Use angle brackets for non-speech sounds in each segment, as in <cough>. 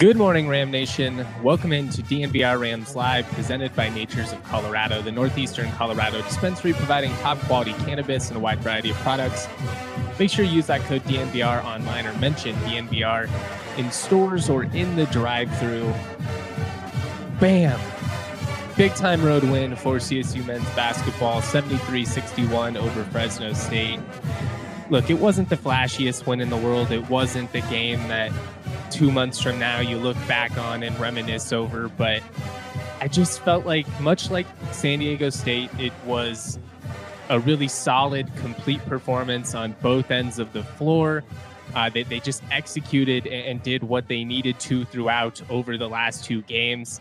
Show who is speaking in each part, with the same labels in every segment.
Speaker 1: Good morning, Ram Nation. Welcome into DNVR Rams Live, presented by Natures of Colorado, the Northeastern Colorado dispensary providing top quality cannabis and a wide variety of products. Make sure you use that code DNVR online or mention DNVR in stores or in the drive through. Bam! Big time road win for CSU men's basketball, 73 61 over Fresno State. Look, it wasn't the flashiest win in the world. It wasn't the game that two months from now you look back on and reminisce over. But I just felt like, much like San Diego State, it was a really solid, complete performance on both ends of the floor. Uh, they, they just executed and did what they needed to throughout over the last two games.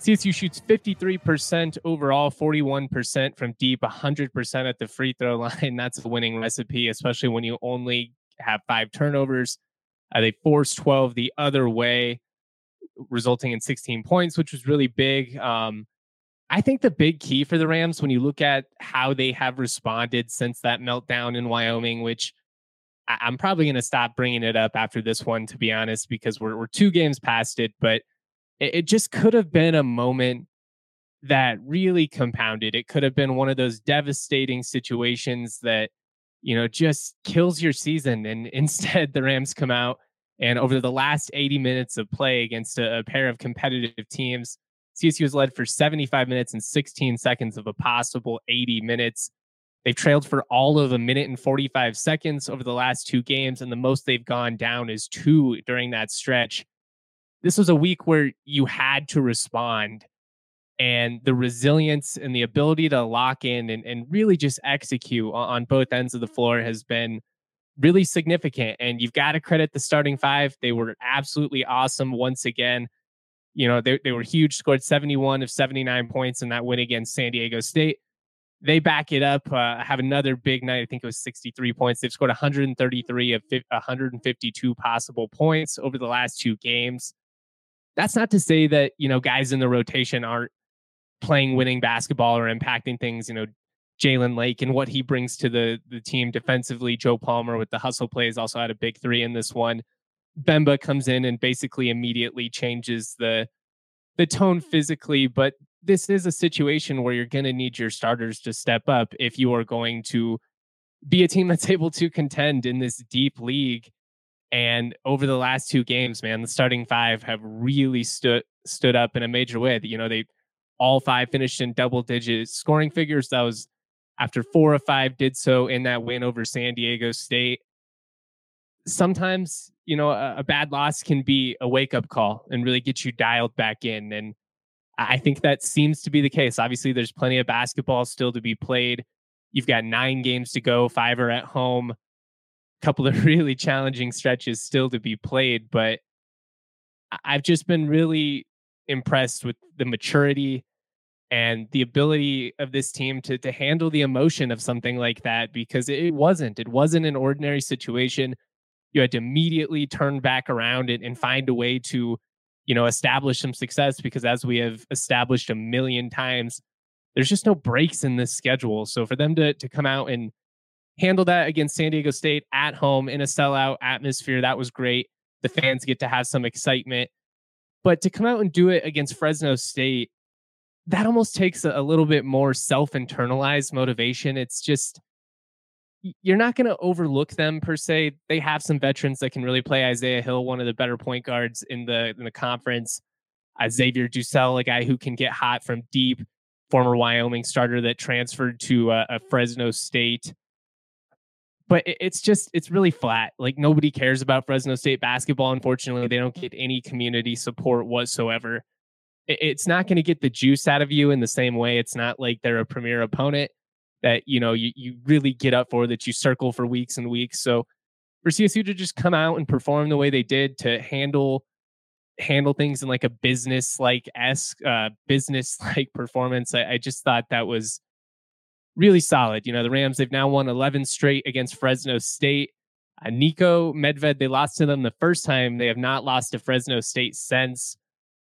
Speaker 1: CSU shoots 53% overall, 41% from deep, 100% at the free throw <laughs> line. That's a winning recipe, especially when you only have five turnovers. Uh, they forced 12 the other way, resulting in 16 points, which was really big. Um, I think the big key for the Rams, when you look at how they have responded since that meltdown in Wyoming, which I- am probably going to stop bringing it up after this one, to be honest, because we're, we're two games past it, but it, it just could have been a moment that really compounded. It could have been one of those devastating situations that you know, just kills your season. And <laughs> instead, the Rams come out and over the last 80 minutes of play against a, a pair of competitive teams, CSU has led for 75 minutes and 16 seconds of a possible 80 minutes. They've trailed for all of a minute and 45 seconds over the last two games, and the most they've gone down is two during that stretch. This was a week where you had to respond and the resilience and the ability to lock in and, and really just execute on both ends of the floor has been really significant. And you've got to credit the starting five. They were absolutely awesome once again. You know, they, they were huge, scored 71 of 79 points in that win against San Diego State. They back it up, uh, have another big night. I think it was 63 points. They've scored 133 of 152 possible points over the last two games. That's not to say that, you know, guys in the rotation aren't playing winning basketball or impacting things. You know, Jalen Lake and what he brings to the the team defensively. Joe Palmer with the hustle plays also had a big three in this one. Bemba comes in and basically immediately changes the the tone physically, but this is a situation where you're going to need your starters to step up if you are going to be a team <laughs> that's able to contend in this deep league. And over the last two games, man, the starting five have really stood stood up in a major way. You know, they all five finished in double digit scoring figures. That was after four or five did so in that win over San Diego State. Sometimes, you know, a, a bad loss can be a wake up call and really get you dialed back in. And I think that seems to be the case. Obviously, there's plenty of basketball still to be played. You've got nine games to go, five are at home, a couple of <laughs> really challenging stretches still to be played. But I've just been really impressed with the maturity and the ability of this team to to handle the emotion of something like that because it wasn't it wasn't an ordinary situation. You had to immediately turn back around and, and find a way to you know establish some success because as we have established a million times there's just no breaks in this schedule. So for them to to come out and handle that against San Diego State at home in a sellout atmosphere that was great. The fans get to have some excitement but to come out and do it against Fresno State, that almost takes a, little bit more self internalized motivation. It's just, you're not going to overlook them per se. They have some veterans that can really play. Isaiah Hill, one of the better point guards in the in the conference. Xavier DuSell, a guy who can get hot from deep. Former Wyoming starter that transferred to uh, a Fresno State but it's just it's really flat. Like nobody cares about Fresno State basketball. Unfortunately, they don't get any community support whatsoever. It's not going to get the juice out of you in the same way. It's not like they're a premier opponent that you know you, you really get up for that you circle for weeks and weeks. So for CSU to just come out and perform the way they did to handle handle things in like a business like esque uh, business like <laughs> performance, I, I just thought that was really solid. You know, the Rams, they've now won 11 straight against Fresno State. Uh, Niko Medved, they lost to them the first time. They have not lost to Fresno State since.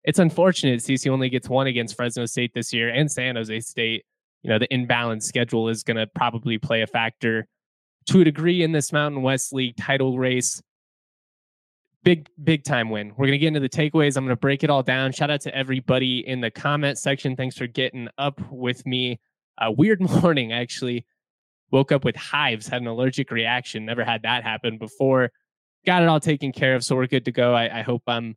Speaker 1: It's unfortunate CC only gets one against Fresno State this year and San Jose State. You know, the imbalanced schedule is going to probably play a factor to a degree in this Mountain West League title race. big big time win. We're gonna get into the takeaways. I'm gonna break it all down. Shout out to everybody in the comment section. Thanks for getting up with me. A weird <laughs> morning I actually. Woke up with hives, had an allergic reaction. Never had that happen before. Got it all taken care of, so we're good to go. I, I hope I'm,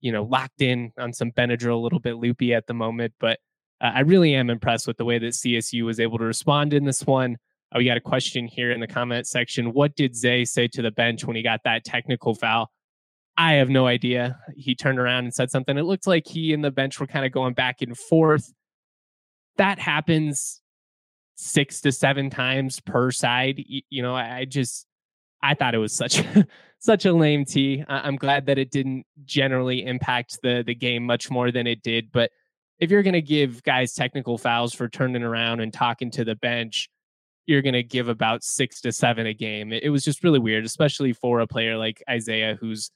Speaker 1: you know, locked in on some Benadryl, a little bit loopy at the moment, but uh, I really am impressed with the way that CSU was able to respond in this one. Uh, we got a question here in the comment section. What did Zay say to the bench when he got that technical foul? I have no idea. He turned around and said something. It looked like he and the bench were kind of going back and forth. That happens six to seven times per side. You know, I just I thought it was such <laughs> such a lame tee. I'm glad that it didn't generally impact the the game much more than it did. But if you're going to give guys technical fouls for turning around and talking to the bench, you're going to give about six to seven a game. It, it was just really weird, especially for a player like Isaiah, who's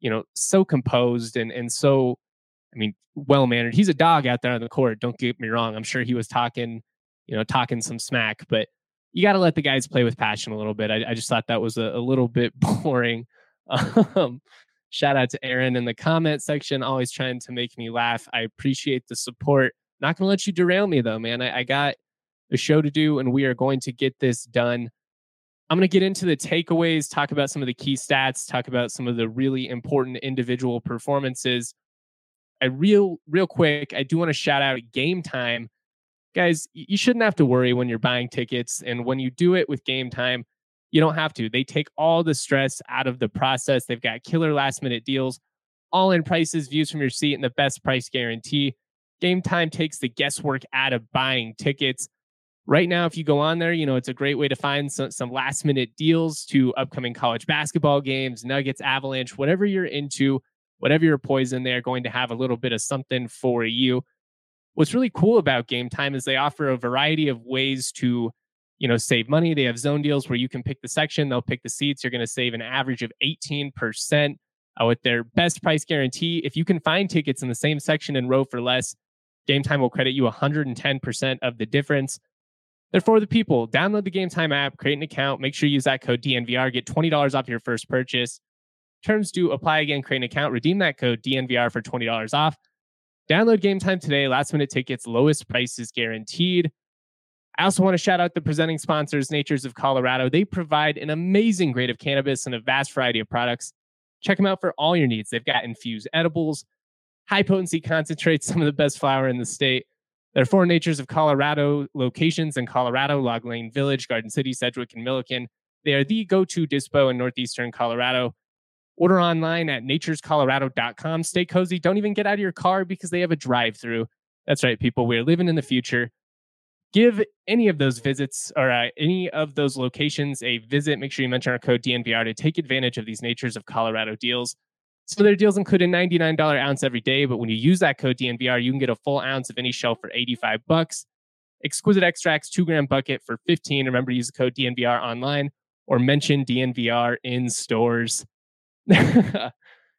Speaker 1: you know so composed and and so I mean well mannered. He's a dog out there on the court. Don't get me wrong. I'm sure he was talking you know talking some smack, but you got to let the guys play with passion a little bit. I, I just thought that was a, a little bit <laughs> boring. Um, shout out to Aaron in the comment section, always trying to make me laugh. I appreciate the support. Not going to let you derail me though, man. I, I got a show to do, and we are going to get this done. I'm going to get into the takeaways, talk about some of the key stats, talk about some of the really important individual performances. I real real quick, I do want to shout out Game Time guys, you shouldn't have to worry when you're buying tickets. And when you do it with game time, you don't have to. They take all the stress out of the process. They've got killer last minute deals, all in prices, views from your seat, and the best price guarantee. Game time takes the guesswork out of buying tickets. Right now, if you go on there, you know, it's a great way to find some, some last minute deals to upcoming college basketball games, Nuggets, Avalanche, whatever you're into, whatever your poison, they're going to have a little bit of something for you. What's really cool about game time is they offer a variety of ways to you know save money. They have zone deals where you can pick the section they'll pick the seats you're going to save an average of 18% uh, with their best price guarantee. If you can find tickets in the same section and row for less game time will credit you 110% of the difference. They're for the people. Download the game time app create an account make sure you use that code dnvr get $20 off your first purchase terms do apply again create an account redeem that code dnvr for $20 off Download game time today. Last minute tickets, lowest prices guaranteed. I also want to shout out the presenting sponsors, Natures of Colorado. They provide an amazing grade of cannabis and a vast variety of products. Check them out for all your needs. They've got infused edibles, high potency concentrates, <laughs> some of the best flower in the state. There are four Natures of Colorado locations in Colorado Log Lane Village, Garden City, Sedgwick, and Milliken. They are the go to dispo in Northeastern Colorado. Order online at naturescolorado.com. Stay cozy. Don't even get out of your car because they have a drive through. That's right, people. We're living in the future. Give any of those visits or uh, any of those locations a visit. Make sure you mention our code DNVR to take advantage of these Natures of Colorado deals. So their deals include a $99 ounce every day, but when you use that code DNVR, you can get a full ounce of any shell for 85 bucks. Exquisite extracts, two gram bucket for 15. Remember to use the code DNVR online or mention DNVR in stores. <laughs>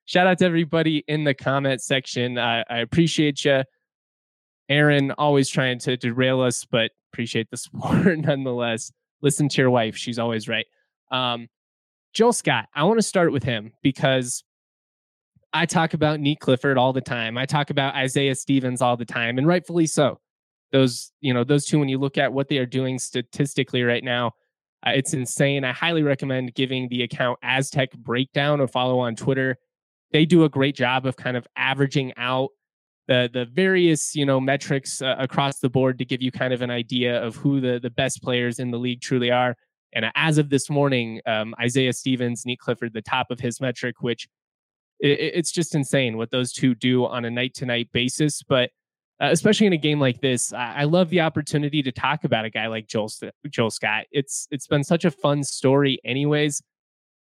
Speaker 1: Shout out to everybody in the comment section. I, I appreciate you. Aaron always trying to derail us, but appreciate the <laughs> support nonetheless. Listen to your wife. She's always right. Um, Joel Scott, I want to start with him because I talk about Nique Clifford all the time. I talk about Isaiah Stevens all the time, and rightfully so. Those, you know, those two, when you look at what they are doing statistically right now, uh, it's insane. I highly recommend giving the account Aztec Breakdown a follow on Twitter. They do a great job of kind of averaging out the the various you know metrics uh, across the board to give you kind of an idea of who the the best players in the league truly are. And as of this morning, um, Isaiah Stevens, Nique Clifford, the top of his metric, which it, it's just insane what those two do on a night to night basis. But uh, especially in a game like this. I, I, love the opportunity to talk about a guy like Joel Joel Scott. It's it's been such a fun story, anyways.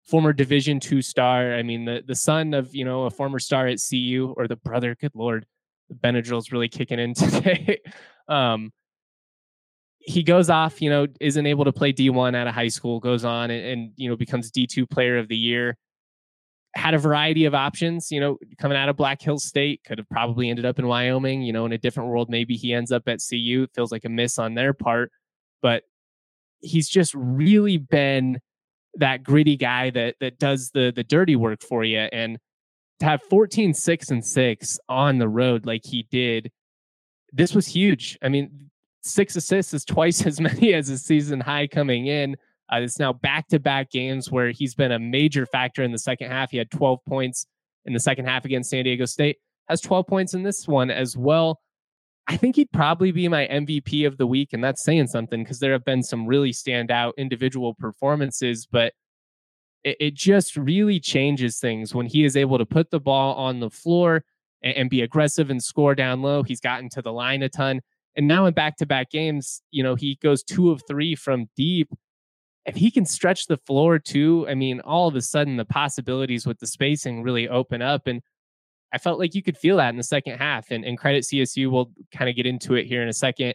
Speaker 1: Former Division two star. I mean, the the son of you know a former star at CU or the brother. Good lord, Benadryl's really kicking in <laughs> today. um, he goes off, you know, isn't able to play D1 out of high school, goes on and, and you know becomes D2 player of the year had a variety of options, you know, coming out of Black Hills State, could have probably ended up in Wyoming, you know, in a different world. Maybe he ends up at CU. It feels like a miss on their part, but he's just really been that gritty guy that that does the the dirty work for you and to have 14 6 and 6 on the road like he did this was huge i mean six assists is twice <laughs> as many as his season high coming in uh, it's now back-to-back games where he's been a major factor in the second half he had 12 points in the second half against san diego state has 12 points in this one as well I think he'd probably be my MVP of the week. And that's saying something because there have been some really standout individual performances, but it, it, just really changes things when he is able to put the ball on the floor and, and be aggressive and score down low. He's gotten to the line a ton. And now in back to back games, you know, he goes two of three from deep. If he can stretch the floor too, I mean, all of a sudden the possibilities with the spacing really open up. And I felt like you could feel that in the second half. And, and credit CSU, we'll kind of get into it here in a second.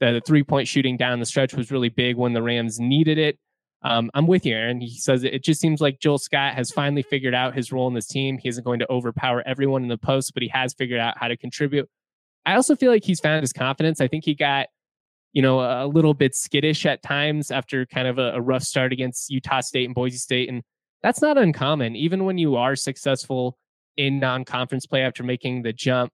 Speaker 1: The, the three point shooting down the stretch was really big when the Rams needed it. Um, I'm with you, Aaron. He says it, it just seems like Joel Scott has finally figured out his role in this team. He isn't going to overpower everyone in the post, but he has figured out how to contribute. I also feel like he's found his confidence. I think he got, you know, a little bit skittish at times after kind of a, a rough start against Utah State and Boise State. And that's not uncommon. Even when you are successful in non-conference play after making the jump.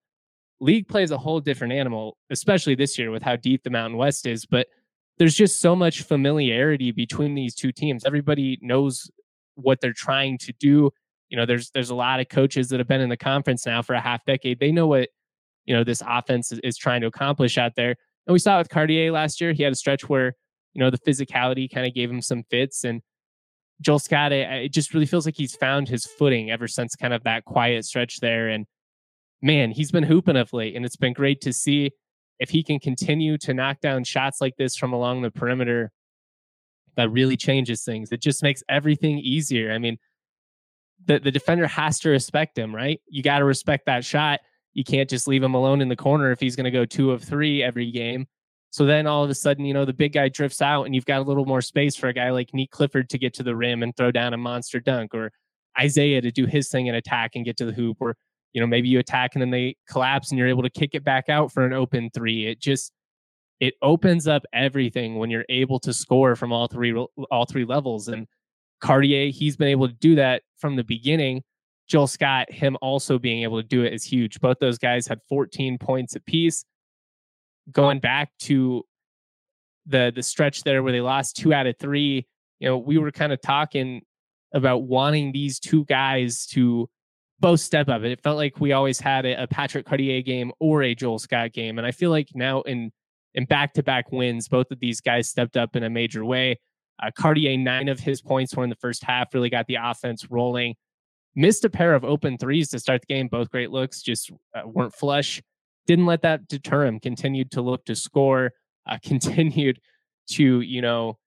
Speaker 1: League plays a whole different animal, especially this year with how deep the Mountain West is. But there's just so much familiarity between these two teams. Everybody knows what they're trying to do. You know, there's there's a lot of coaches that have been in the conference now for a half decade. They know what you know this offense is, is trying to accomplish out there. And we saw it with Cartier last year. He had a stretch where you know the physicality kind of gave him some fits, and Joel Scott, it, it just really feels like he's found his footing ever since kind of that quiet stretch there. And man, he's been hooping of late, and it's been great to see if he can continue to knock down shots like this from along the perimeter. That really changes things. It just makes everything easier. I mean, the, the defender has to respect him, right? You got to respect that shot. You can't just leave him alone in the corner if he's going to go two of three every game. So then all of a sudden, you know, the big guy drifts out and you've got a little more space for a guy like Nique Clifford to get to the rim and throw down a monster dunk or Isaiah to do his thing and attack and get to the hoop or, you know, maybe you attack and then they collapse and you're able to kick it back out for an open three. It just, it opens up everything when you're able to score from all three, all three levels. And Cartier, he's been able to do that from the beginning. Joel Scott, him also being able to do it is huge. Both those guys had 14 points apiece going back to the the stretch there where they lost two out of three, you know, we were kind of talking about wanting these two guys to both step up. It felt like we always had a, a Patrick Cartier game or a Joel Scott game, and I feel like now in in back to back wins, both of these guys stepped up in a major way. Uh, Cartier, nine of his points were in the first half, really got the offense rolling. Missed a pair of open threes to start the game, both great looks, just uh, weren't flush didn't let that deter him. Continued to look to score. Uh, <laughs> continued to you know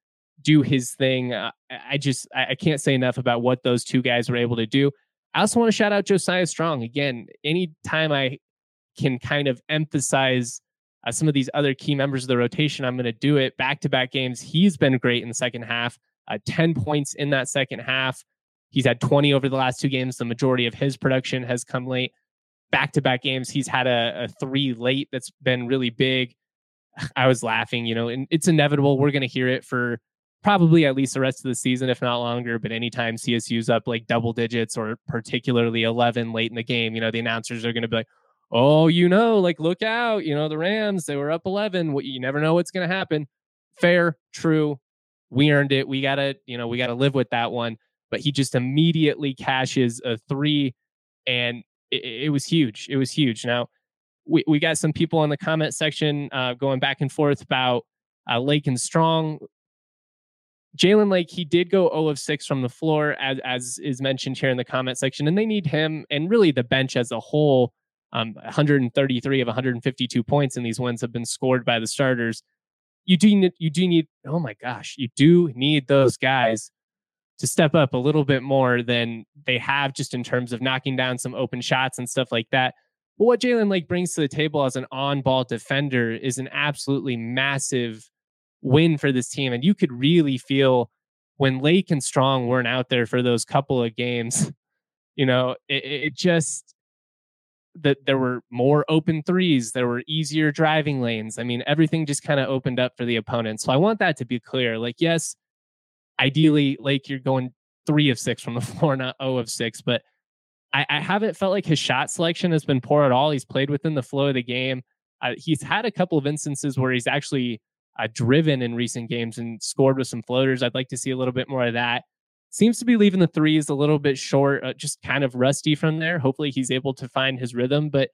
Speaker 1: do his thing. Uh, I just I, I can't say enough about what those two guys were able to do. I also want to shout out Josiah Strong again. Anytime I can kind of emphasize uh, some of these other key members of the rotation, I'm going to do it. Back to back games, he's been great in the second half. Uh, 10 points in that second half. He's had 20 over the last two games. The majority of his production has come late back to back games, he's had a, a, three late that's been really big. <sighs> I was laughing, you know, and it's inevitable. We're going to hear it for probably at least the rest of the season, if not longer. But anytime CSU's up like double digits or particularly 11 late in the game, you know, the announcers are going to be like, oh, you know, like look out, you know, the Rams, they were up 11. What, You never know what's going to happen. Fair, true. We earned it. We got to, you know, we got to live with that one. But he just immediately cashes a three and it, it, was huge. It was huge. Now, we, we got some people in the comment section uh, going back and forth about uh, Lake and Strong. Jalen Lake, he did go 0 of 6 from the floor, as, as is mentioned here in the comment section, and they need him and really the bench as a whole. Um, 133 of 152 points in these wins have been scored by the starters. You do need, you do need, oh my gosh, you do need those guys to step up a little bit more than they have just in terms of knocking down some open shots and stuff like that. But what Jalen Lake brings to the table as an on ball defender is an absolutely massive win for this team. And you could really feel when Lake and Strong weren't out there for those couple of games, <laughs> you know, it, it just that there were more open threes, there were easier driving lanes. I mean, everything just kind of opened up for the opponent. So I want that to be clear. Like, yes, ideally, like you're going three of six from the <laughs> floor, not O of six. But I, I haven't felt like his shot selection has been poor at all. He's played within the flow of the game. Uh, he's had a couple of instances where he's actually uh, driven in recent games and scored with some floaters. I'd like to see a little bit more of that. Seems to be leaving the threes a little bit short, uh, just kind of rusty from there. Hopefully, he's able to find his rhythm, but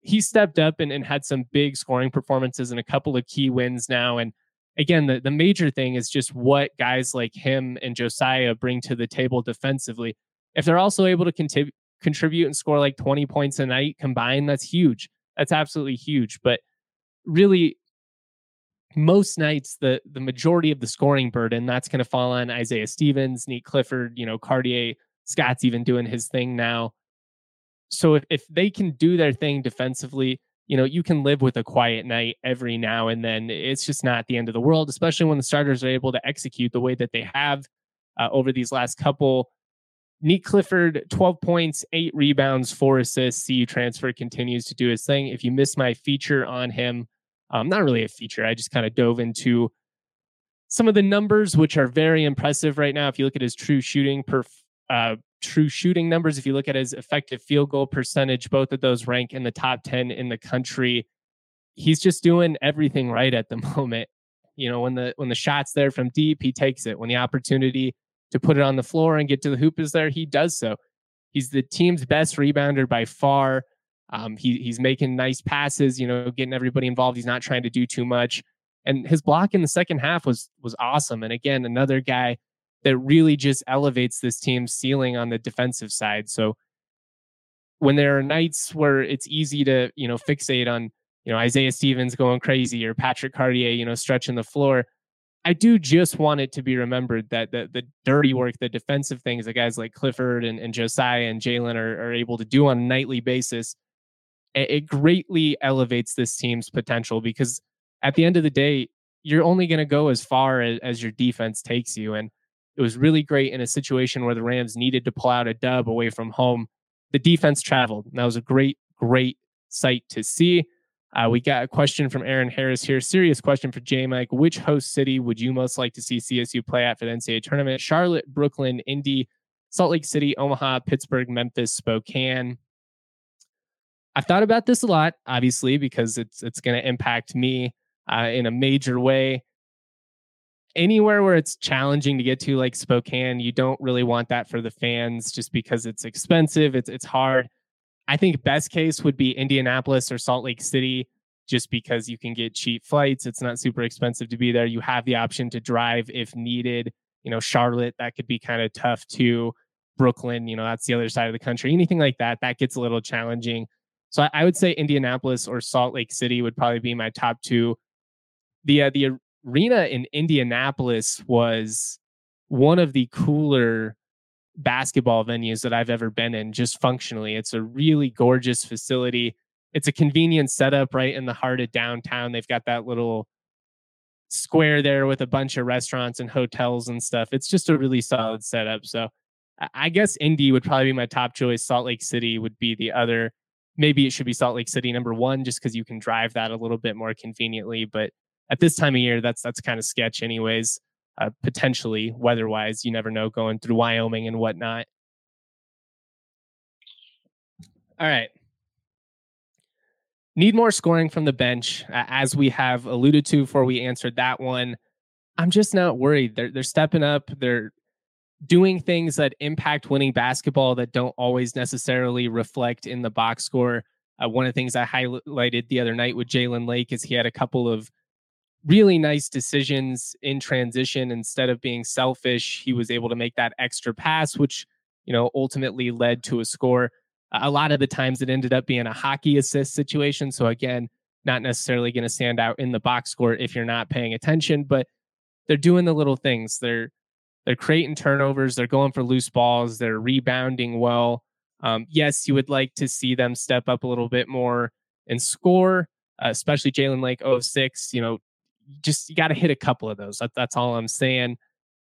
Speaker 1: he stepped up and, and had some big scoring performances and a couple of key wins now. And again, the, the major thing is just what guys like him and Josiah bring to the table defensively. If they're also able to contrib- contribute and score like 20 points a night combined, that's huge. That's absolutely huge. But really, most nights the the majority of the scoring burden that's going to fall on Isaiah Stevens, Nate Clifford, you know, Cartier, Scott's even doing his thing now. So if, if they can do their thing defensively, you know, you can live with a quiet night every now and then. It's just not the end of the world, especially when the starters are able to execute the way that they have uh, over these last couple. Nique Clifford, 12 points, eight rebounds, four assists. CU transfer continues to do his thing. If you missed my feature on him, um, not really a feature. I just kind of dove into some of the numbers, which are very impressive right now. If you look at his true shooting per uh, true shooting numbers, if you look at his effective field goal percentage, both of those rank in the top 10 in the country. He's just doing everything right at the <laughs> moment. You know, when the when the shot's there from deep, he takes it. When the opportunity to put it on the floor and get to the hoop is there, he does so. He's the team's best rebounder by far. Um, he, he's making nice passes, you know, getting everybody involved. He's not trying to do too much. And his block in the second half was was awesome. And again, another guy that really just elevates this team's ceiling on the defensive side. So when there are nights where it's easy to, you know, fixate on, you know, Isaiah Stevens going crazy or Patrick Cartier, you know, stretching the floor, I do just want it to be remembered that the, the dirty work, the defensive things that guys like Clifford and, and Josiah and Jalen are, are able to do on a nightly basis it greatly elevates this team's potential because at the end of the day, you're only going to go as far as, as, your defense takes you. And it was really great in a situation where the Rams needed to pull out a dub away from home. The defense traveled. And that was a great, great sight to see. Uh, we got a question from Aaron Harris here. Serious question for J Mike. Which host city would you most like to see CSU play at for the NCAA tournament? Charlotte, Brooklyn, Indy, Salt Lake City, Omaha, Pittsburgh, Memphis, Spokane. I've thought about this a lot, obviously, because it's it's going to impact me uh, in a major way. Anywhere where it's challenging to get to, like Spokane, you don't really want that for the fans, just because it's expensive. It's it's hard. I think best case would be Indianapolis or Salt Lake City, just because you can get cheap flights. It's not super expensive to be there. You have the option to drive if needed. You know, Charlotte, that could be kind of tough too. Brooklyn, you know, that's the other side of the country. Anything like that, that gets a little challenging. So I, would say Indianapolis or Salt Lake City would probably be my top two. The uh, the arena in Indianapolis was one of the cooler basketball venues that I've ever been in. Just functionally, it's a really gorgeous facility. It's a convenient setup right in the heart of downtown. They've got that little square there with a bunch of restaurants and hotels and stuff. It's just a really solid setup. So I guess Indy would probably be my top choice. Salt Lake City would be the other maybe it should be Salt Lake City number one, just because you can drive that a little bit more conveniently. But at this time of year, that's that's kind of sketch, anyways. Uh, potentially weather-wise, you never know going through Wyoming and whatnot. All right. Need more scoring from the bench, as we have alluded to before we answered that one. I'm just not worried. They're they're stepping up. They're doing things that impact winning basketball that don't always necessarily reflect in the box score. Uh, one of the things I highlighted the other night with Jalen Lake is he had a couple of really nice decisions in transition. Instead of being selfish, he was able to make that extra pass, which you know ultimately led to a score. A lot of the times it ended up being a hockey assist situation. So again, not necessarily going to stand out in the box score if you're not paying attention, but they're doing the little things. They're they're creating turnovers. They're going for loose balls. They're rebounding well. Um, yes, you would like to see them step up a little bit more and score, uh, especially Jalen Lake 06. You know, just you got to hit a couple of those. That, that's all I'm saying.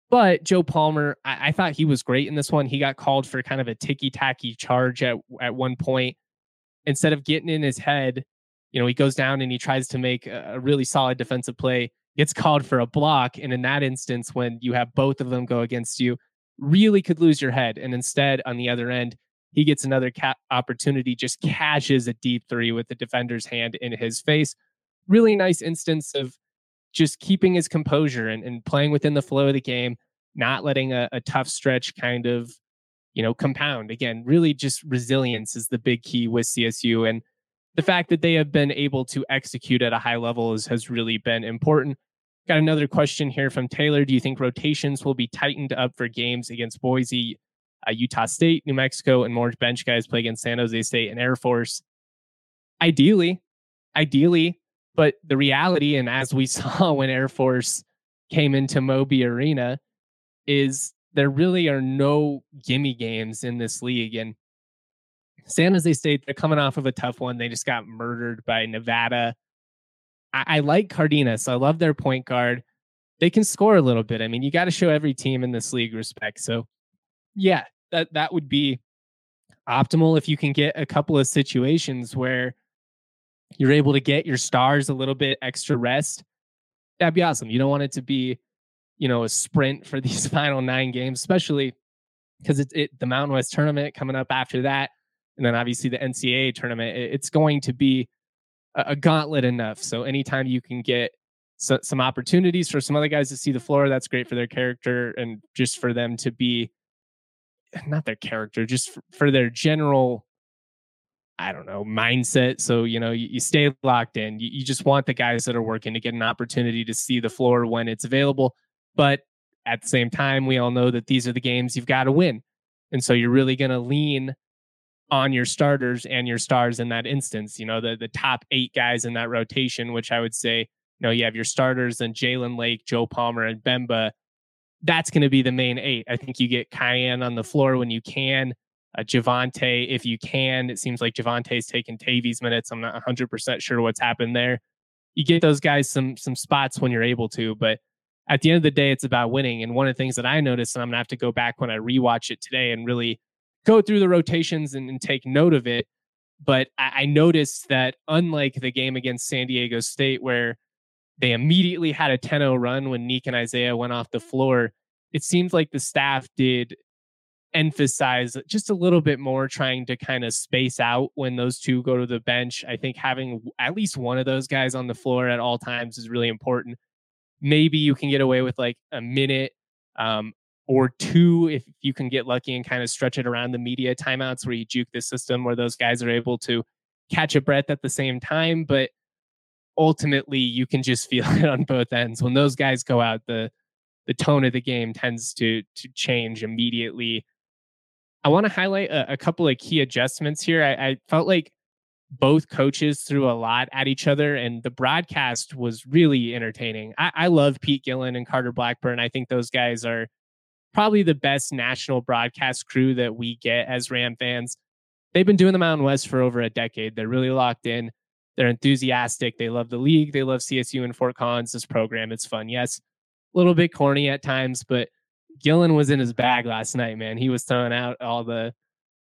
Speaker 1: But Joe Palmer, I, I, thought he was great in this one. He got called for kind of a ticky tacky charge at at one point. Instead of getting in his head, you know, he goes down and he tries to make a, a really solid defensive play gets called for a block. And in that instance, when you have both of them go against you, really could lose your head. And instead, on the other end, he gets another ca- opportunity, just cashes a deep three with the defender's hand in his face. Really nice instance of just keeping his composure and, and playing within the flow of the game, not letting a, a tough stretch kind of, you know, compound. Again, really just resilience is the big key with CSU. And the fact that they have been able to execute at a high level is, has really been important. Got another question here from Taylor. Do you think rotations will be tightened up for games against Boise, uh, Utah State, New Mexico, and more bench guys play against San Jose State and Air Force? Ideally, ideally, but the reality, and as we <laughs> saw when Air Force came into Moby Arena, is there really are no gimme games in this league. And San Jose State, they're coming off of a tough one. They just got murdered by Nevada I, I like Cardenas. I love their point guard. They can score a little bit. I mean, you got to show every team in this league respect. So, yeah, that that would be optimal if you can get a couple of situations where you're able to get your stars a little bit extra rest. That'd be awesome. You don't want it to be, you know, a sprint for <laughs> these final nine games, especially because it's it, the Mountain West tournament coming up after that, and then obviously the NCAA tournament. It, it's going to be a, gauntlet enough. So anytime you can get so, some opportunities for some other guys to see the floor, that's great for their character and just for them to be not their character, just for, for their general I don't know, mindset. So, you know, you, you stay locked in. You, you, just want the guys that are working to get an opportunity to see the floor when it's available. But at the same time, we all know that these are the games you've got to win. And so you're really going to lean on your starters and your stars in that instance. You know, the the top eight guys in that rotation, which I would say, you know, you have your starters and Jalen Lake, Joe Palmer, and Bemba. That's going to be the main eight. I think you get Kyan on the floor when you can. Uh, Javonte, if you can. It seems like Javonte's taking Tavy's minutes. I'm not 100% sure what's happened there. You get those guys some some spots when you're able to, but at the end of the day, it's about winning. And one of the things that I noticed, and I'm gonna have to go back when I rewatch it today and really go through the rotations and, and take note of it. But I, I noticed that unlike the game against San Diego State, where they immediately had a 10 0 run when Nick and Isaiah went off the floor, it seems like the staff did emphasize just a little bit more trying to kind of space out when those two go to the bench. I think having at least one of those guys on the floor at all times is really important. Maybe you can get away with like a minute um, or two if you can get lucky and kind of stretch it around the media timeouts where you juke the system where those guys are able to catch a breath at the same time but ultimately you can just feel <laughs> it on both ends when those guys go out the the tone of the game tends to to change immediately i want to highlight a, a, couple of key adjustments here I, I felt like both coaches threw a lot at each other and the broadcast was really entertaining I, I love pete gillen and carter blackburn i think those guys are probably the best national broadcast crew that we get as Ram fans. They've been doing the Mountain West for over a decade. They're really locked in. They're enthusiastic. They love the league. They love CSU and Fort Collins. This program, it's fun. Yes, a little bit corny at times, but Gillen was in his bag last night, man. He was throwing out all the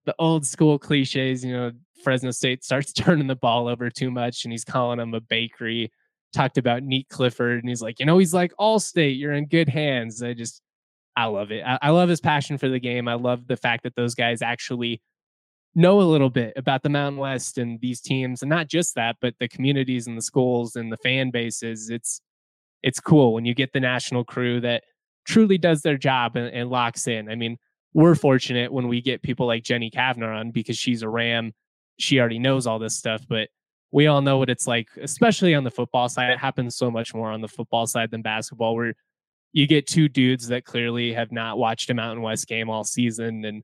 Speaker 1: the old school cliches. You know, Fresno State starts <laughs> turning the ball over too much, and he's calling them a bakery. Talked about Nique Clifford, and he's like, you know, he's like, all state, you're in good hands. I just I love it. I, I love his passion for the game. I love the fact that those guys actually know a little bit about the Mountain West and these teams, and not just that, but the communities and the schools and the fan bases. It's it's cool when you get the national crew that truly does their job and, and locks in. I mean, we're fortunate when we get people like Jenny Cavnar on because she's a Ram. She already knows all this stuff, but we all know what it's like, especially on the football side. It happens so much more on the football side than basketball, where you get two dudes that clearly have not watched a Mountain West game all season and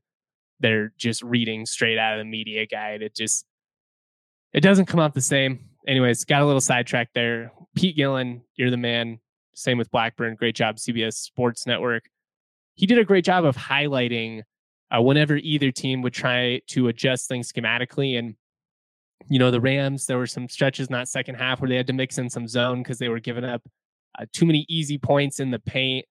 Speaker 1: they're just reading straight out of the media guide. It just it doesn't come out the same. Anyways, got a little sidetracked there. Pete Gillen, you're the man. Same with Blackburn. Great job, CBS Sports Network. He did a great job of highlighting uh, whenever either team would try to adjust things schematically. And, you know, the Rams, there were some stretches in that second half where they had to mix in some zone because they were giving up uh, too many easy points in the paint.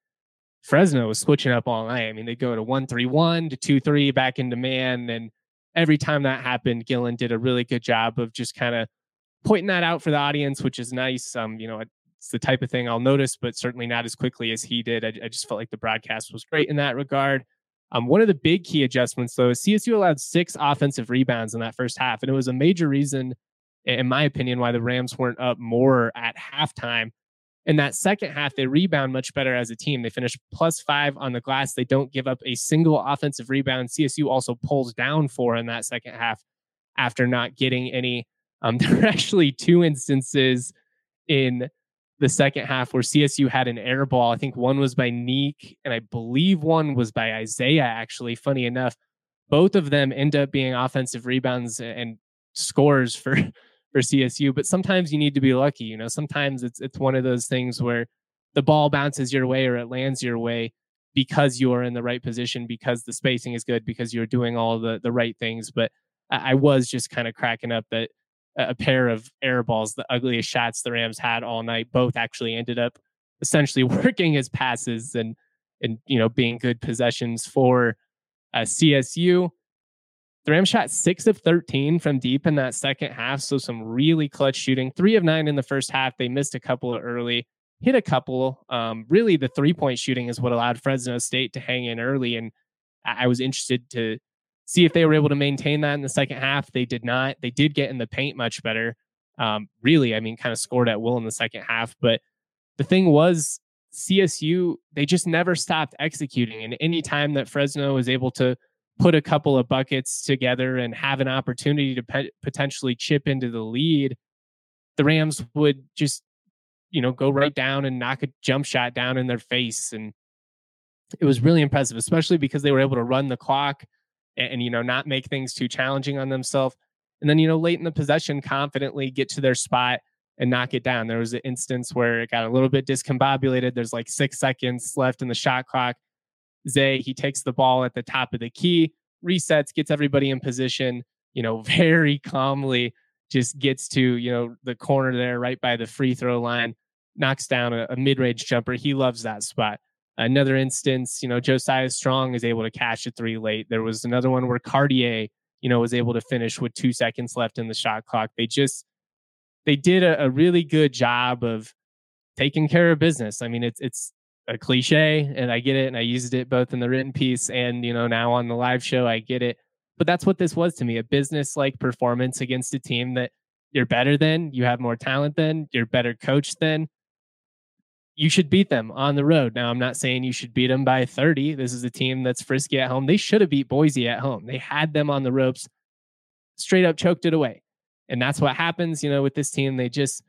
Speaker 1: Fresno was switching up all night. I mean, they go to one three one to two three back into man, and every time that happened, Gillen did a really good job of just kind of pointing that out for the audience, which is nice. Um, you know, it's the type of thing I'll notice, but certainly not as quickly as he did. I, I just felt like the broadcast was great in that regard. Um, one of the big key adjustments, though, is CSU allowed six offensive rebounds in that first half. And it was a major reason, in my opinion, why the Rams weren't up more at halftime. In that second half, they rebound much better as a team. They finish plus five on the glass. They don't give up a single offensive rebound. CSU also pulls down four in that second half after not getting any. Um, <laughs> there were actually two instances in the second half where CSU had an air ball. I think one was by Neek, and I believe one was by Isaiah, actually. Funny enough, both of them end up being offensive rebounds and scores for <laughs> for CSU. But sometimes you need to be lucky. You know, sometimes it's it's one of those things where the ball bounces your way or it lands your way because you are in the right position, because the spacing is good, because you're doing all the the right things. But I, I was just kind of cracking up that a pair of air balls, the ugliest shots the Rams had all night. Both actually ended up essentially <laughs> working as passes and and you know being good possessions for uh, CSU. The Rams shot six of 13 from deep in that second half. So some really clutch shooting. Three of nine in the first half. They missed a couple early, hit a couple. Um, really, the three point shooting is what allowed Fresno State to hang in early. And I was interested to see if they were able to maintain that in the second half. They did not. They did get in the paint much better. Um, really, I mean, kind of scored at will in the second half. But the thing was, CSU, they just never stopped executing. And any time that Fresno was able to put a couple of buckets together and have an opportunity to pe- potentially chip into the lead, the Rams would just, you know, go right down and knock a jump shot down in their face. And it was really impressive, especially because they were able to run the clock and, and you know not make things too challenging on themselves and then you know late in the possession confidently get to their spot and knock it down. There was an instance where it got a little bit discombobulated. There's like six seconds left in the shot clock. Zay he takes the ball at the top of the key resets gets everybody in position you know <laughs> very calmly just gets to you know the corner there right by the free throw line knocks down a, a mid-range jumper. He loves that spot Another instance, you know, Josiah Strong is able to catch a three late. There was another one where Cartier, you know, was able to finish with two seconds left in the shot clock. They just they did a, a really good job of taking care of business. I mean, it's it's a cliche, and I get it, and I used it both in the written piece and you know now on the live show. I get it, but that's what this was to me—a business-like performance against a team that you're better than, you have more talent than, you're better coached than, you should beat them on the road. Now, I'm not saying you should beat them by 30. This is a team that's frisky at home. They should have beat Boise at home. They had them on the ropes, straight up choked it away. And that's what happens, you know, with this team. They just,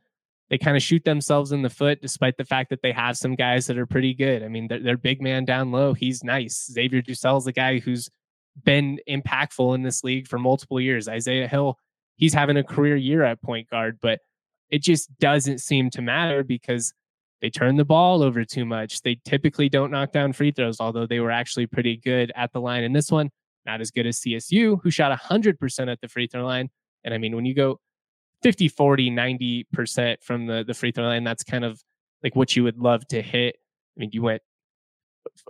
Speaker 1: they kind of shoot themselves in the foot, despite the fact that they have some guys that are pretty good. I mean, their big man down low, he's nice. Xavier is a guy who's been impactful in this league for multiple years. Isaiah Hill, he's having a career year at point guard, but it just doesn't seem to matter because they turn the ball over too much. They typically don't knock down free throws, although they were actually pretty good at the line in this one. Not as good as CSU, who shot 100% at the free throw line. And I mean, when you go 50, 40, 90% from the, the free throw line, that's kind of like what you would love to hit. I mean, you went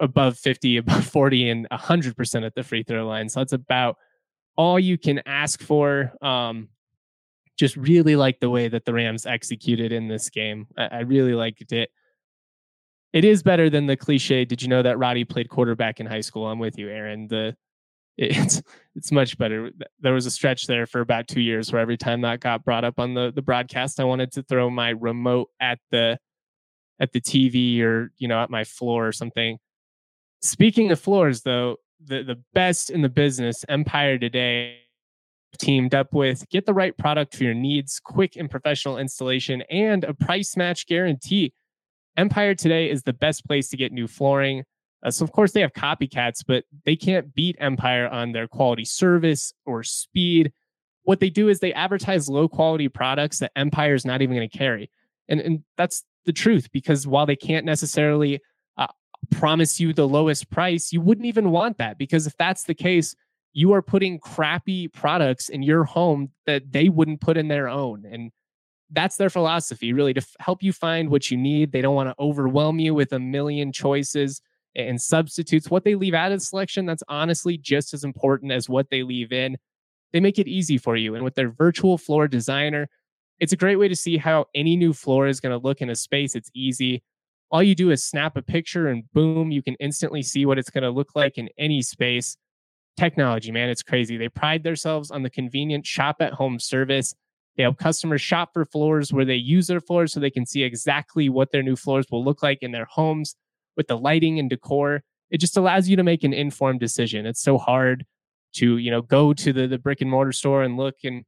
Speaker 1: above 50, <laughs> above 40, and 100% at the free throw line. So that's about all you can ask for. Um, just really like the way that the Rams executed in this game. I, I really liked it. It is better than the cliche. Did you know that Roddy played quarterback in high school? I'm with you, Aaron. The <laughs> it's it's much better. There was a stretch there for about two years where every time that got brought up on the the broadcast, I wanted to throw my remote at the at the TV or you know at my floor or something. Speaking of floors, though, the the best in the business, Empire today teamed up with get the right product for your needs, quick and professional installation, and a price match guarantee. Empire today is the best place to get new flooring. Uh, so, of course, they have copycats, but they can't beat Empire on their quality service or speed. What they do is they advertise low quality products that Empire is not even going to carry. And, and that's the truth because while they can't necessarily uh, promise you the lowest price, you wouldn't even want that because if that's the case, you are putting crappy products in your home that they wouldn't put in their own. And that's their philosophy, really, to f- help you find what you need. They don't want to overwhelm you with a million choices and substitutes. What they leave out of the selection, that's honestly just as important as what they leave in. They make it easy for you. And with their virtual floor designer, it's a great way to see how any new floor is going to look in a space. It's easy. All you do is snap a picture and boom, you can instantly see what it's going to look like in any space. Technology, man, it's crazy. They pride themselves on the convenient shop at home service. They help customers shop for floors where they use their floors so they can see exactly what their new floors will look like in their homes with the lighting and decor. It just allows you to make an informed decision. It's so hard to, you know, go to the, the brick and mortar store and look and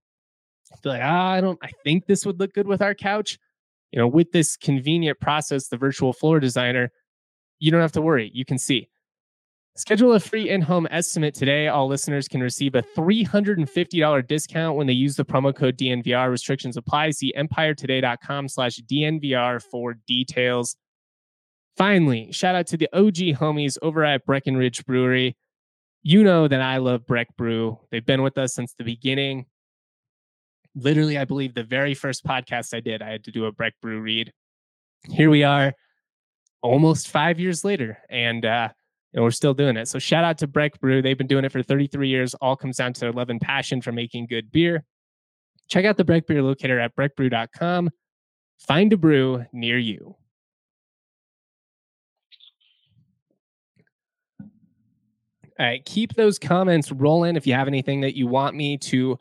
Speaker 1: be like, ah, I don't, I think this would look good with our couch. You know, with this convenient process, the virtual floor designer, you don't have to worry. You can see. Schedule a free in-home estimate today. All listeners can receive a $350 discount when they use the promo code DNVR. Restrictions apply. See empiretoday.com slash DNVR for details. Finally, shout out to the OG homies over at Breckenridge Brewery. You know that I love Breck Brew. They've been with us since the beginning literally, I believe the very first podcast I did, I had to do a Breck Brew read. Here we are, almost five years later, and uh, and we're still doing it. So shout out to Breck Brew. They've been doing it for 33 years. All comes down to their love and passion for making good beer. Check out the Breck Beer locator at breckbrew.com. Find a brew near you. All right, keep those comments rolling if you have anything that you want me to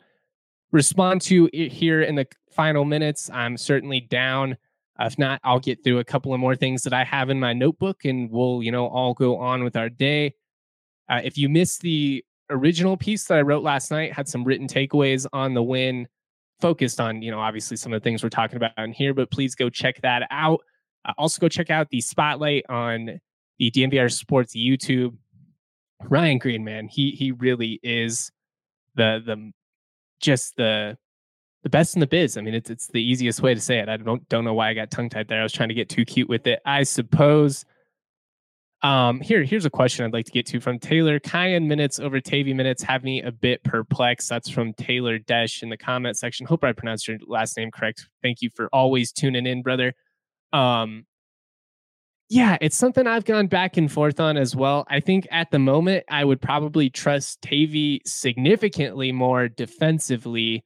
Speaker 1: respond to here in the final minutes. I'm certainly down. If not, I'll get through a couple of more things that I have in my notebook and we'll, you know, all go on with our day. Uh, if you missed the original piece that I wrote last night, had some written takeaways on the win, focused on, you know, obviously some of the things we're talking about in here, but please go check that out. Uh, also, go check out the spotlight on the DNVR Sports YouTube. Ryan Green, man, he he really is the the just the the best in the biz. I mean, it's it's the easiest way to say it. I don't don't know why I got tongue tied there. I was trying to get too cute with it. I suppose. Um, here here's a question I'd like to get to from Taylor. Kyan minutes over Tavy minutes have me a bit perplexed. That's from Taylor Desh in the comment section. Hope I pronounced your last name correct. Thank you for always tuning in, brother. Um, yeah, it's something I've gone back and forth on as well. I think at the moment I would probably trust Tavy significantly more defensively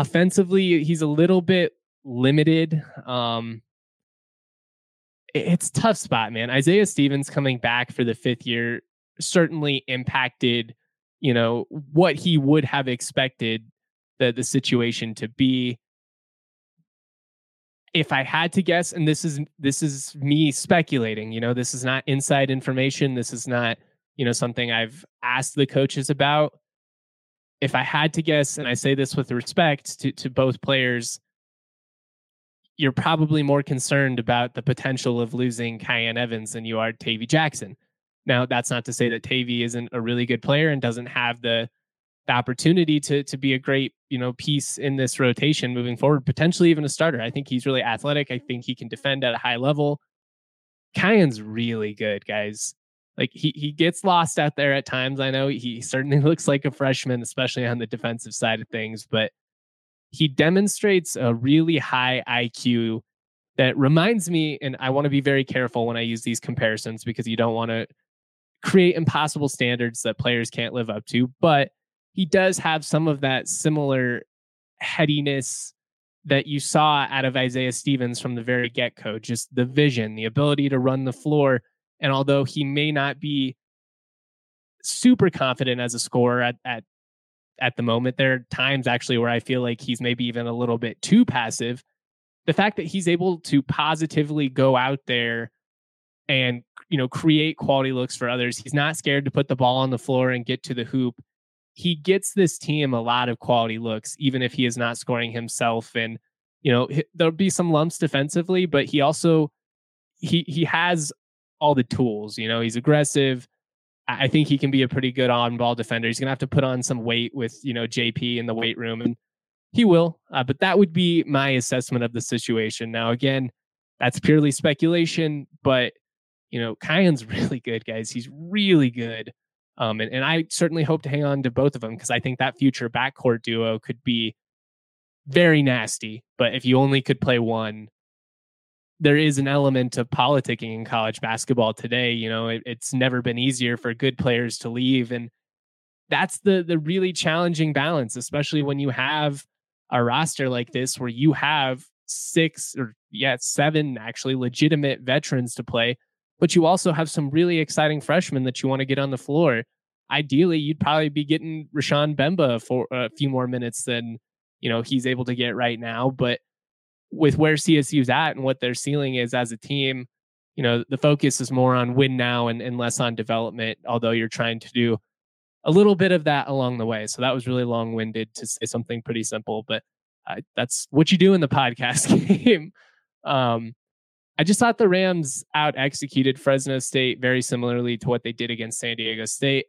Speaker 1: offensively he's a little bit limited um it's tough spot man. Isaiah stevens coming back for the fifth year certainly impacted you know what he would have expected the the situation to be. If i had to guess and this is this is me speculating you know this is not inside information this is not you know something i've asked the coaches about if I had to guess, and I say this with respect to, to both players, you're probably more concerned about the potential of losing Kyan Evans than you are Tavy Jackson. Now, that's not to say that Tavy isn't a really good player and doesn't have the, the opportunity to to be a great you know piece in this rotation moving forward, potentially even a starter. I think he's really athletic. I think he can defend at a high level. Kyan's really good, guys like he he gets lost out there at times. I know he certainly <laughs> looks like a freshman, especially on the defensive side of things, but he demonstrates a really high IQ that reminds me, and I want to be very careful when I use these comparisons because you don't want to create impossible standards that players can't live up to. But he does have some of that similar headiness that you saw out of Isaiah Stevens from the very get go, just the vision, the ability to run the floor and although he may not be super confident as a scorer at, at at the moment, there are times actually where I feel like he's maybe even a little bit too passive. The fact that he's able to positively go out there and you know create quality looks for others, he's not scared to put the ball on the floor and get to the hoop. He gets this team a lot of quality looks, even if he is not scoring himself. And you know there'll be some lumps defensively, but he also he he has all the tools. You know, he's aggressive. I think he can be a pretty good on ball defender. He's going to have to put on some weight with, you know, JP in the weight room, and he will. Uh, but that would be my assessment of the situation. Now, again, that's purely speculation, but, you know, Kyan's <laughs> really good, guys. He's really good. Um, and, and I certainly hope to hang on to both of them because I think that future backcourt duo could be very nasty. But if you only could play one, there is an element of politicking in college basketball today. You know, it, it's never been easier for good players to leave, and that's the the really challenging balance, especially when you have a roster like this where you have six or yeah, seven actually legitimate veterans to play, but you also have some really exciting freshmen that you want to get on the floor. Ideally, you'd probably be getting Rashaan Mbemba for a few more minutes than you know he's able to get right now. But with where CSU's at and what their ceiling is as a team, you know, the focus is more on win now and, and less on development, although you're trying to do a little bit of that along the way. So that was really long winded to say something pretty simple, but that's what you do in the <laughs> podcast game. Um, I just thought the Rams out executed Fresno State very similarly to what they did against San Diego State.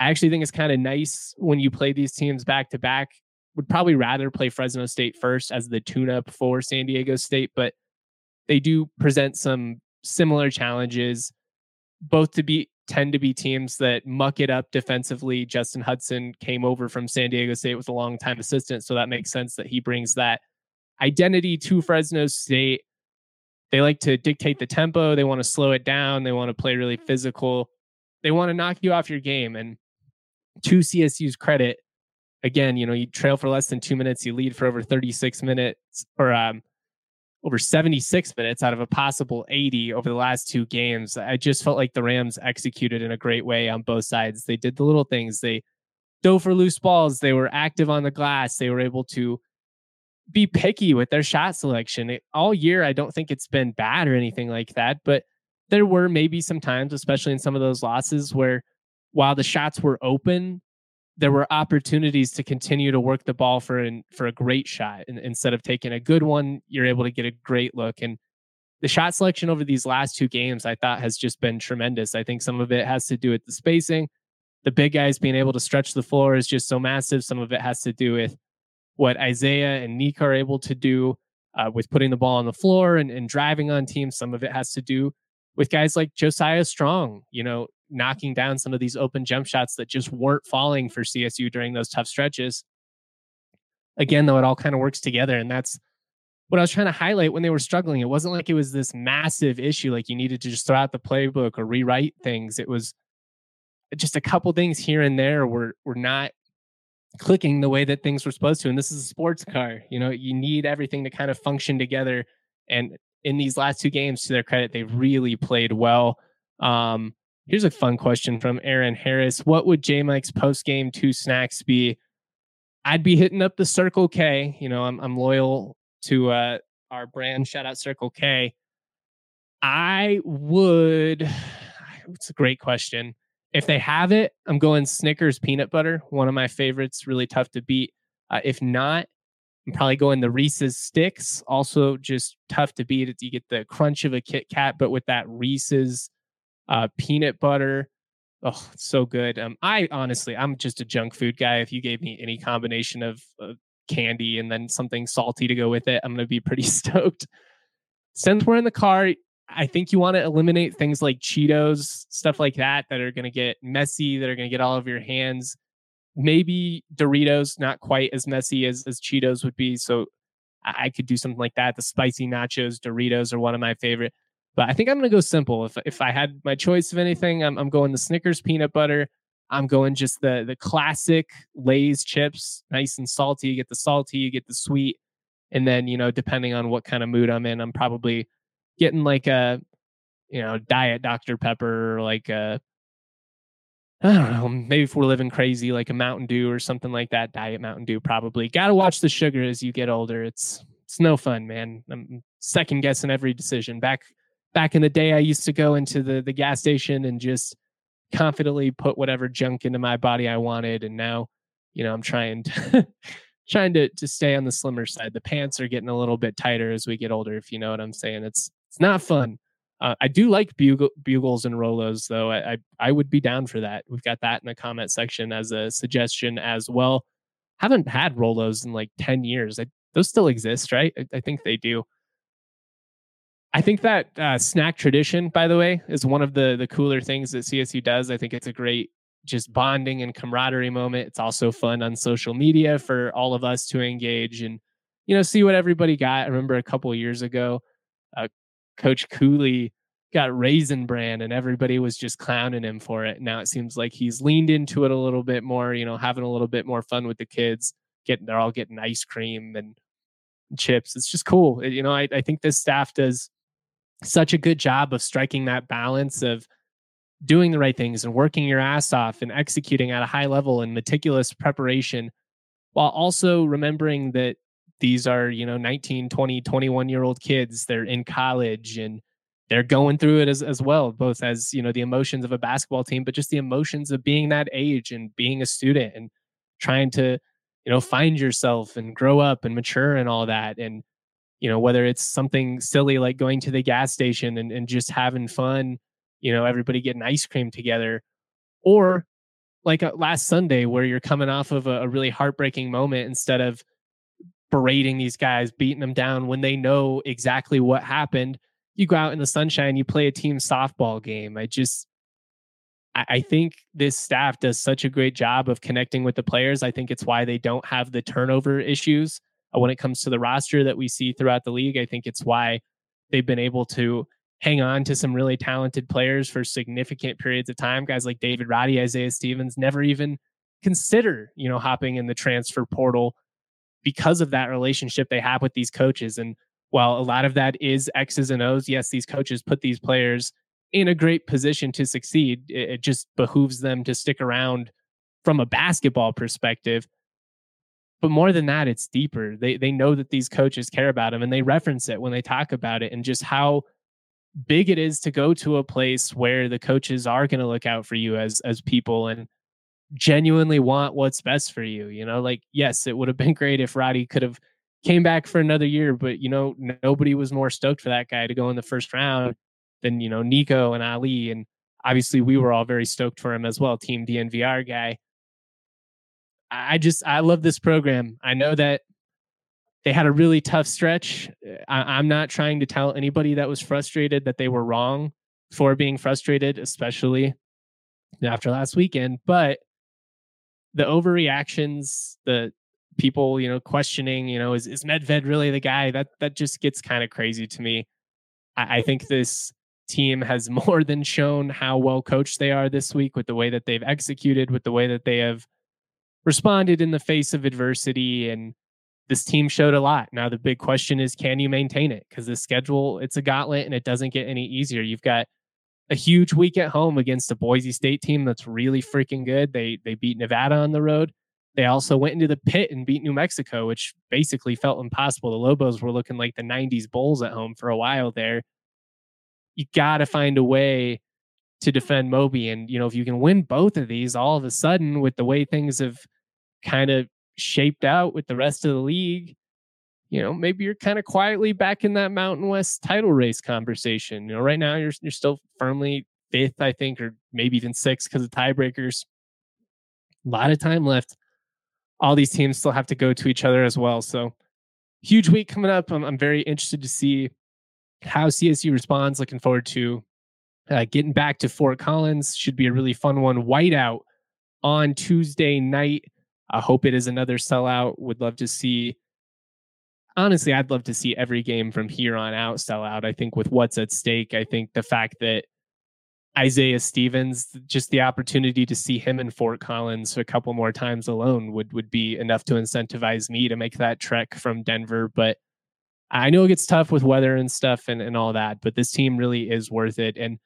Speaker 1: I actually think it's kind of nice when you play these teams back to back. Would probably rather play Fresno State first as the tune up for San Diego State, but they do present some similar challenges, both to be tend to be teams that muck it up defensively. Justin Hutson came over from San Diego State with a long time assistant, so that makes sense that he brings that identity to Fresno State. They like to dictate the tempo, they want to slow it down, they want to play really physical. They want to knock you off your game and to CSU's credit, again, you know, you trail for less than 2 minutes, you lead for over 36 minutes or um over 76 minutes out of a possible 80 over the last two games. I just felt like the Rams executed in a great way on both sides. They did the little things. They dove for loose balls. They were active on the glass. They were able to be picky with their shot selection. All year, I don't think it's been bad or anything like that, but there were maybe some times, especially in some of those losses, where while the shots were open, there were opportunities to continue to work the ball for an, for a great shot. And instead of taking a good one, you're able to get a great look. And the shot selection over these last two games, I thought has just been tremendous. I think some of it has to do with the spacing. The big guys being able to stretch the floor is just so massive. Some of it has to do with what Isaiah and Nique are able to do uh, with putting the ball on the floor and, and driving on teams. Some of it has to do with guys like Josiah Strong, you know, knocking down some of these open jump shots that just weren't falling for CSU during those tough stretches. Again, though, it all kind of works together. And that's what I was trying to highlight when they were struggling. It wasn't like it was this massive issue, like you needed to just throw out the playbook or rewrite things. It was just a couple things here and there were were not clicking the way that things were supposed to. And this is a sports car. You know, you need everything to kind of function together. And in these last two games, to their credit, they really played well. Um, Here's a fun question from Aaron Harris. What would J Mike's post game two snacks be? I'd be hitting up the Circle K. You know, I'm I'm loyal to uh, our brand. Shout out Circle K. I would. <sighs> It's a great question. If they have it, I'm going Snickers peanut butter. One of my favorites. Really tough to beat. Uh, if not, I'm probably going the Reese's sticks. Also, just tough to beat. You get the crunch of a Kit Kat, but with that Reese's uh, peanut butter. Oh, so good. Um, I honestly, I'm just a junk food guy. If you gave me any combination of, of candy and then something salty to go with it, I'm going to be pretty <laughs> stoked. Since we're in the car, I think you want to eliminate things like Cheetos, stuff like that, that are going to get messy, that are going to get all over your hands. Maybe Doritos, not quite as messy as, as Cheetos would be. So I, I could do something like that. The spicy nachos, Doritos are one of my favorite. But I think I'm going to go simple. If if I had my choice of anything, I'm, I'm going the Snickers peanut butter. I'm going just the the classic Lay's chips, nice and salty. You get the salty, you get the sweet, and then you know depending on what kind of mood I'm in, I'm probably getting like a you know diet Dr Pepper, or like a I don't know, maybe if we're living crazy, like a Mountain Dew or something like that. Diet Mountain Dew, probably. Got to watch the sugar as you get older. It's it's no fun, man. I'm second guessing every decision. Back back in the day, I used to go into the the gas station and just confidently put whatever junk into my body I wanted. And now, you know, I'm trying to <laughs> trying to to stay on the slimmer side. The pants are getting a little bit tighter as we get older, if you know what I'm saying. It's it's not fun. Uh, I do like bugle, bugles and Rolos, though. I, I, I would be down for that. We've got that in the comment section as a suggestion as well. Haven't had Rolos in like ten years. I, those still exist, right? I, I think they do. I think that uh, snack tradition, by the way, is one of the the cooler things that CSU does. I think it's a great just bonding and camaraderie moment. It's also fun on social media for all of us to engage and you know see what everybody got. I remember a couple years ago, uh, Coach Cooley got Raisin Bran, and everybody was just clowning him for it. Now it seems like he's leaned into it a little bit more. You know, having a little bit more fun with the kids. getting they're all getting ice cream and chips. It's just cool. You know, I, I think this staff does such a good job of striking that balance of doing the right things and working your ass off and executing at a high level and meticulous preparation while also remembering that these are you know 19 20 21 year old kids. They're in college and they're going through it as, as well both as you know the emotions of a basketball team but just the emotions of being that age and being a student and trying to you know find yourself and grow up and mature and all that. And you know whether it's something silly like going to the gas station and, and just having fun you know everybody getting ice cream together or like uh, last sunday where you're coming off of a, a really heartbreaking moment instead of berating these guys, beating them down when they know exactly what happened. You go out in the sunshine, you play a team softball game. I just, I think this staff does such a great job of connecting with the players. I think it's why they don't have the turnover issues Uh, when it comes to the roster that we see throughout the league. I think it's why they've been able to hang on to some really talented players for significant periods of time. Guys like David Roddy, Isaiah Stevens never even consider, you know, hopping in the transfer portal because of that relationship they have with these coaches. And while a lot of that is X's and O's, yes, these coaches put these players in a great position to succeed. It, it just behooves them to stick around from a basketball perspective. But more than that, it's deeper. They they know that these coaches care about them and they reference it when they talk about it and just how big it is to go to a place where the coaches are going to look out for you as as people and genuinely want what's best for you. You know, like yes, it would have been <laughs> great if Roddy could have came back for another year, but you know, nobody was more stoked for that guy to go in the first round than you know Niko and Ali, and obviously we were all very stoked for him as well. Team DNVR guy. I just I love this program. I know that they had a really tough stretch. I, I'm not trying to tell anybody that was frustrated that they were wrong for being frustrated, especially after last weekend. But the overreactions, the people, you know, questioning, you know, is, is Medved really the guy? That that just gets kind of crazy to me. I, I think this team has <laughs> more than shown how well coached they are this week with the way that they've executed, with the way that they have responded in the face of adversity. And this team showed a lot. Now the big question is can you maintain it? Because the schedule, it's a gauntlet and it doesn't get any easier. You've got a huge week at home against a Boise State team that's really freaking good. They they beat Nevada on the road. They also went into the pit and beat New Mexico, which basically felt impossible. The Lobos were looking like the 90s Bulls at home for a while there. You got to find a way to defend Moby. And, you know, if you can win both of these, all of a sudden, with the way things have kind of shaped out with the rest of the league, you know, maybe you're kind of quietly back in that Mountain West title race conversation. You know, right now you're you're still firmly fifth, I think, or maybe even sixth because of tiebreakers. A lot of time left. All these teams still have to go to each other as well. So, huge week coming up. I'm, I'm very interested to see how CSU responds. Looking forward to uh, getting back to Fort Collins. Should be a really fun one. Whiteout on Tuesday night. I hope it is another sellout. Would love to see honestly, I'd love to see every game from here on out sell out. I think with what's at stake, I think the fact that Isaiah Stevens, just the opportunity to see him in Fort Collins a couple more times alone would would be enough to incentivize me to make that trek from Denver. But I know it gets tough with weather and stuff and, and all that, but this team really is worth it. And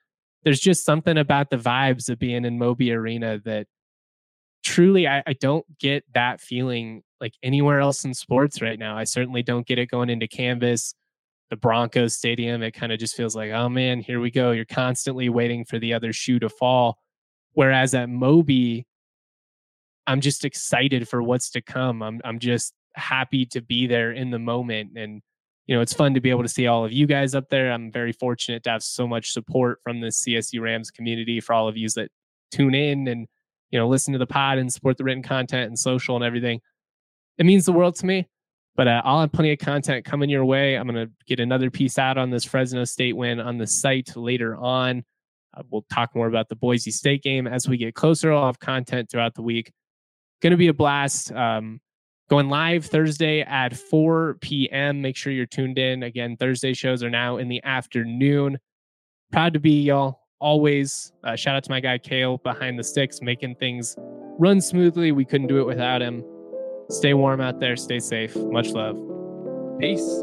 Speaker 1: there's just something about the vibes of being in Moby Arena that truly I, I don't get that feeling like anywhere else in sports right now. I certainly don't get it going into Canvas, the Broncos Stadium. It kind of just feels like, oh man, here we go. You're constantly waiting for the other shoe to fall. Whereas at Moby, I'm just excited for what's to come. I'm I'm just happy to be there in the moment and you know it's fun to be able to see all of you guys up there i'm very fortunate to have so much support from the csu rams community for all of you that tune in and you know listen to the pod and support the written content and social and everything it means the world to me. But uh, I'll have plenty of content coming your way. I'm going to get another piece out on this Fresno State win on the site later on. Uh, we'll talk more about the Boise State game as we get closer. I'll have content throughout the week. Going to be a blast. Um, going live Thursday at 4 p.m. Make sure you're tuned in. Again, Thursday shows are now in the afternoon. Proud to be y'all always. Uh, shout out to my guy Kale behind the sticks, making things run smoothly. We couldn't do it without him. Stay warm out there. Stay safe. Much love. Peace.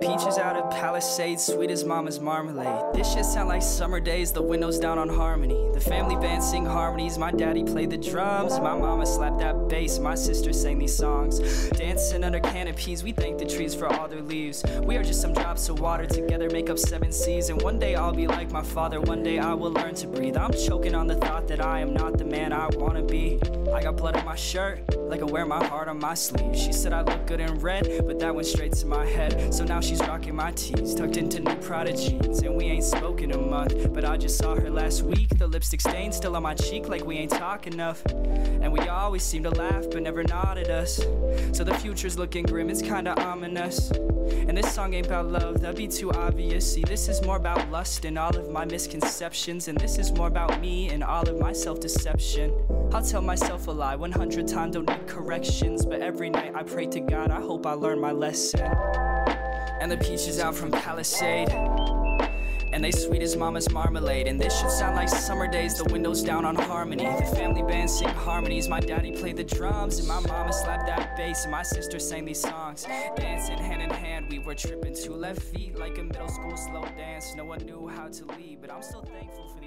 Speaker 2: Peaches out of Palisades, sweet as mama's marmalade. This shit sound like summer days, the windows down on harmony. The family band sing harmonies, my daddy played the drums. My mama slapped that bass, my sister sang these songs. Dancing under canopies, we thank the trees for all their leaves. We are just some drops of water together, make up seven seas. And one day I'll be like my father, one day I will learn to breathe. I'm choking on the thought that I am not the man I wanna be. I got blood on my shirt, like I wear my heart on my sleeve. She said I look good in red, but that went straight to my head. So now she's rocking my tees, tucked into new jeans. And we ain't spoken a month, but I just saw her last week. The lipstick stain still on my cheek, like we ain't talk enough. And we always seem to laugh, but never nod at us. So the future's looking grim, it's kinda ominous. And this song ain't about love, that'd be too obvious. See, this is more about lust and all of my misconceptions. And this is more about me and all of my self deception. I'll tell myself a lie 100 times, don't need corrections. But every night I pray to God, I hope I learn my lesson. And the peaches out from Palisade. And they sweet as mama's marmalade. And this should sound like summer days, the windows down on harmony. The family band sing harmonies. My daddy played the drums, and my mama slapped that bass. And my sister sang these songs. Dancing hand in hand, we were tripping two left feet like a middle school slow dance. No one knew how to lead, but I'm still thankful for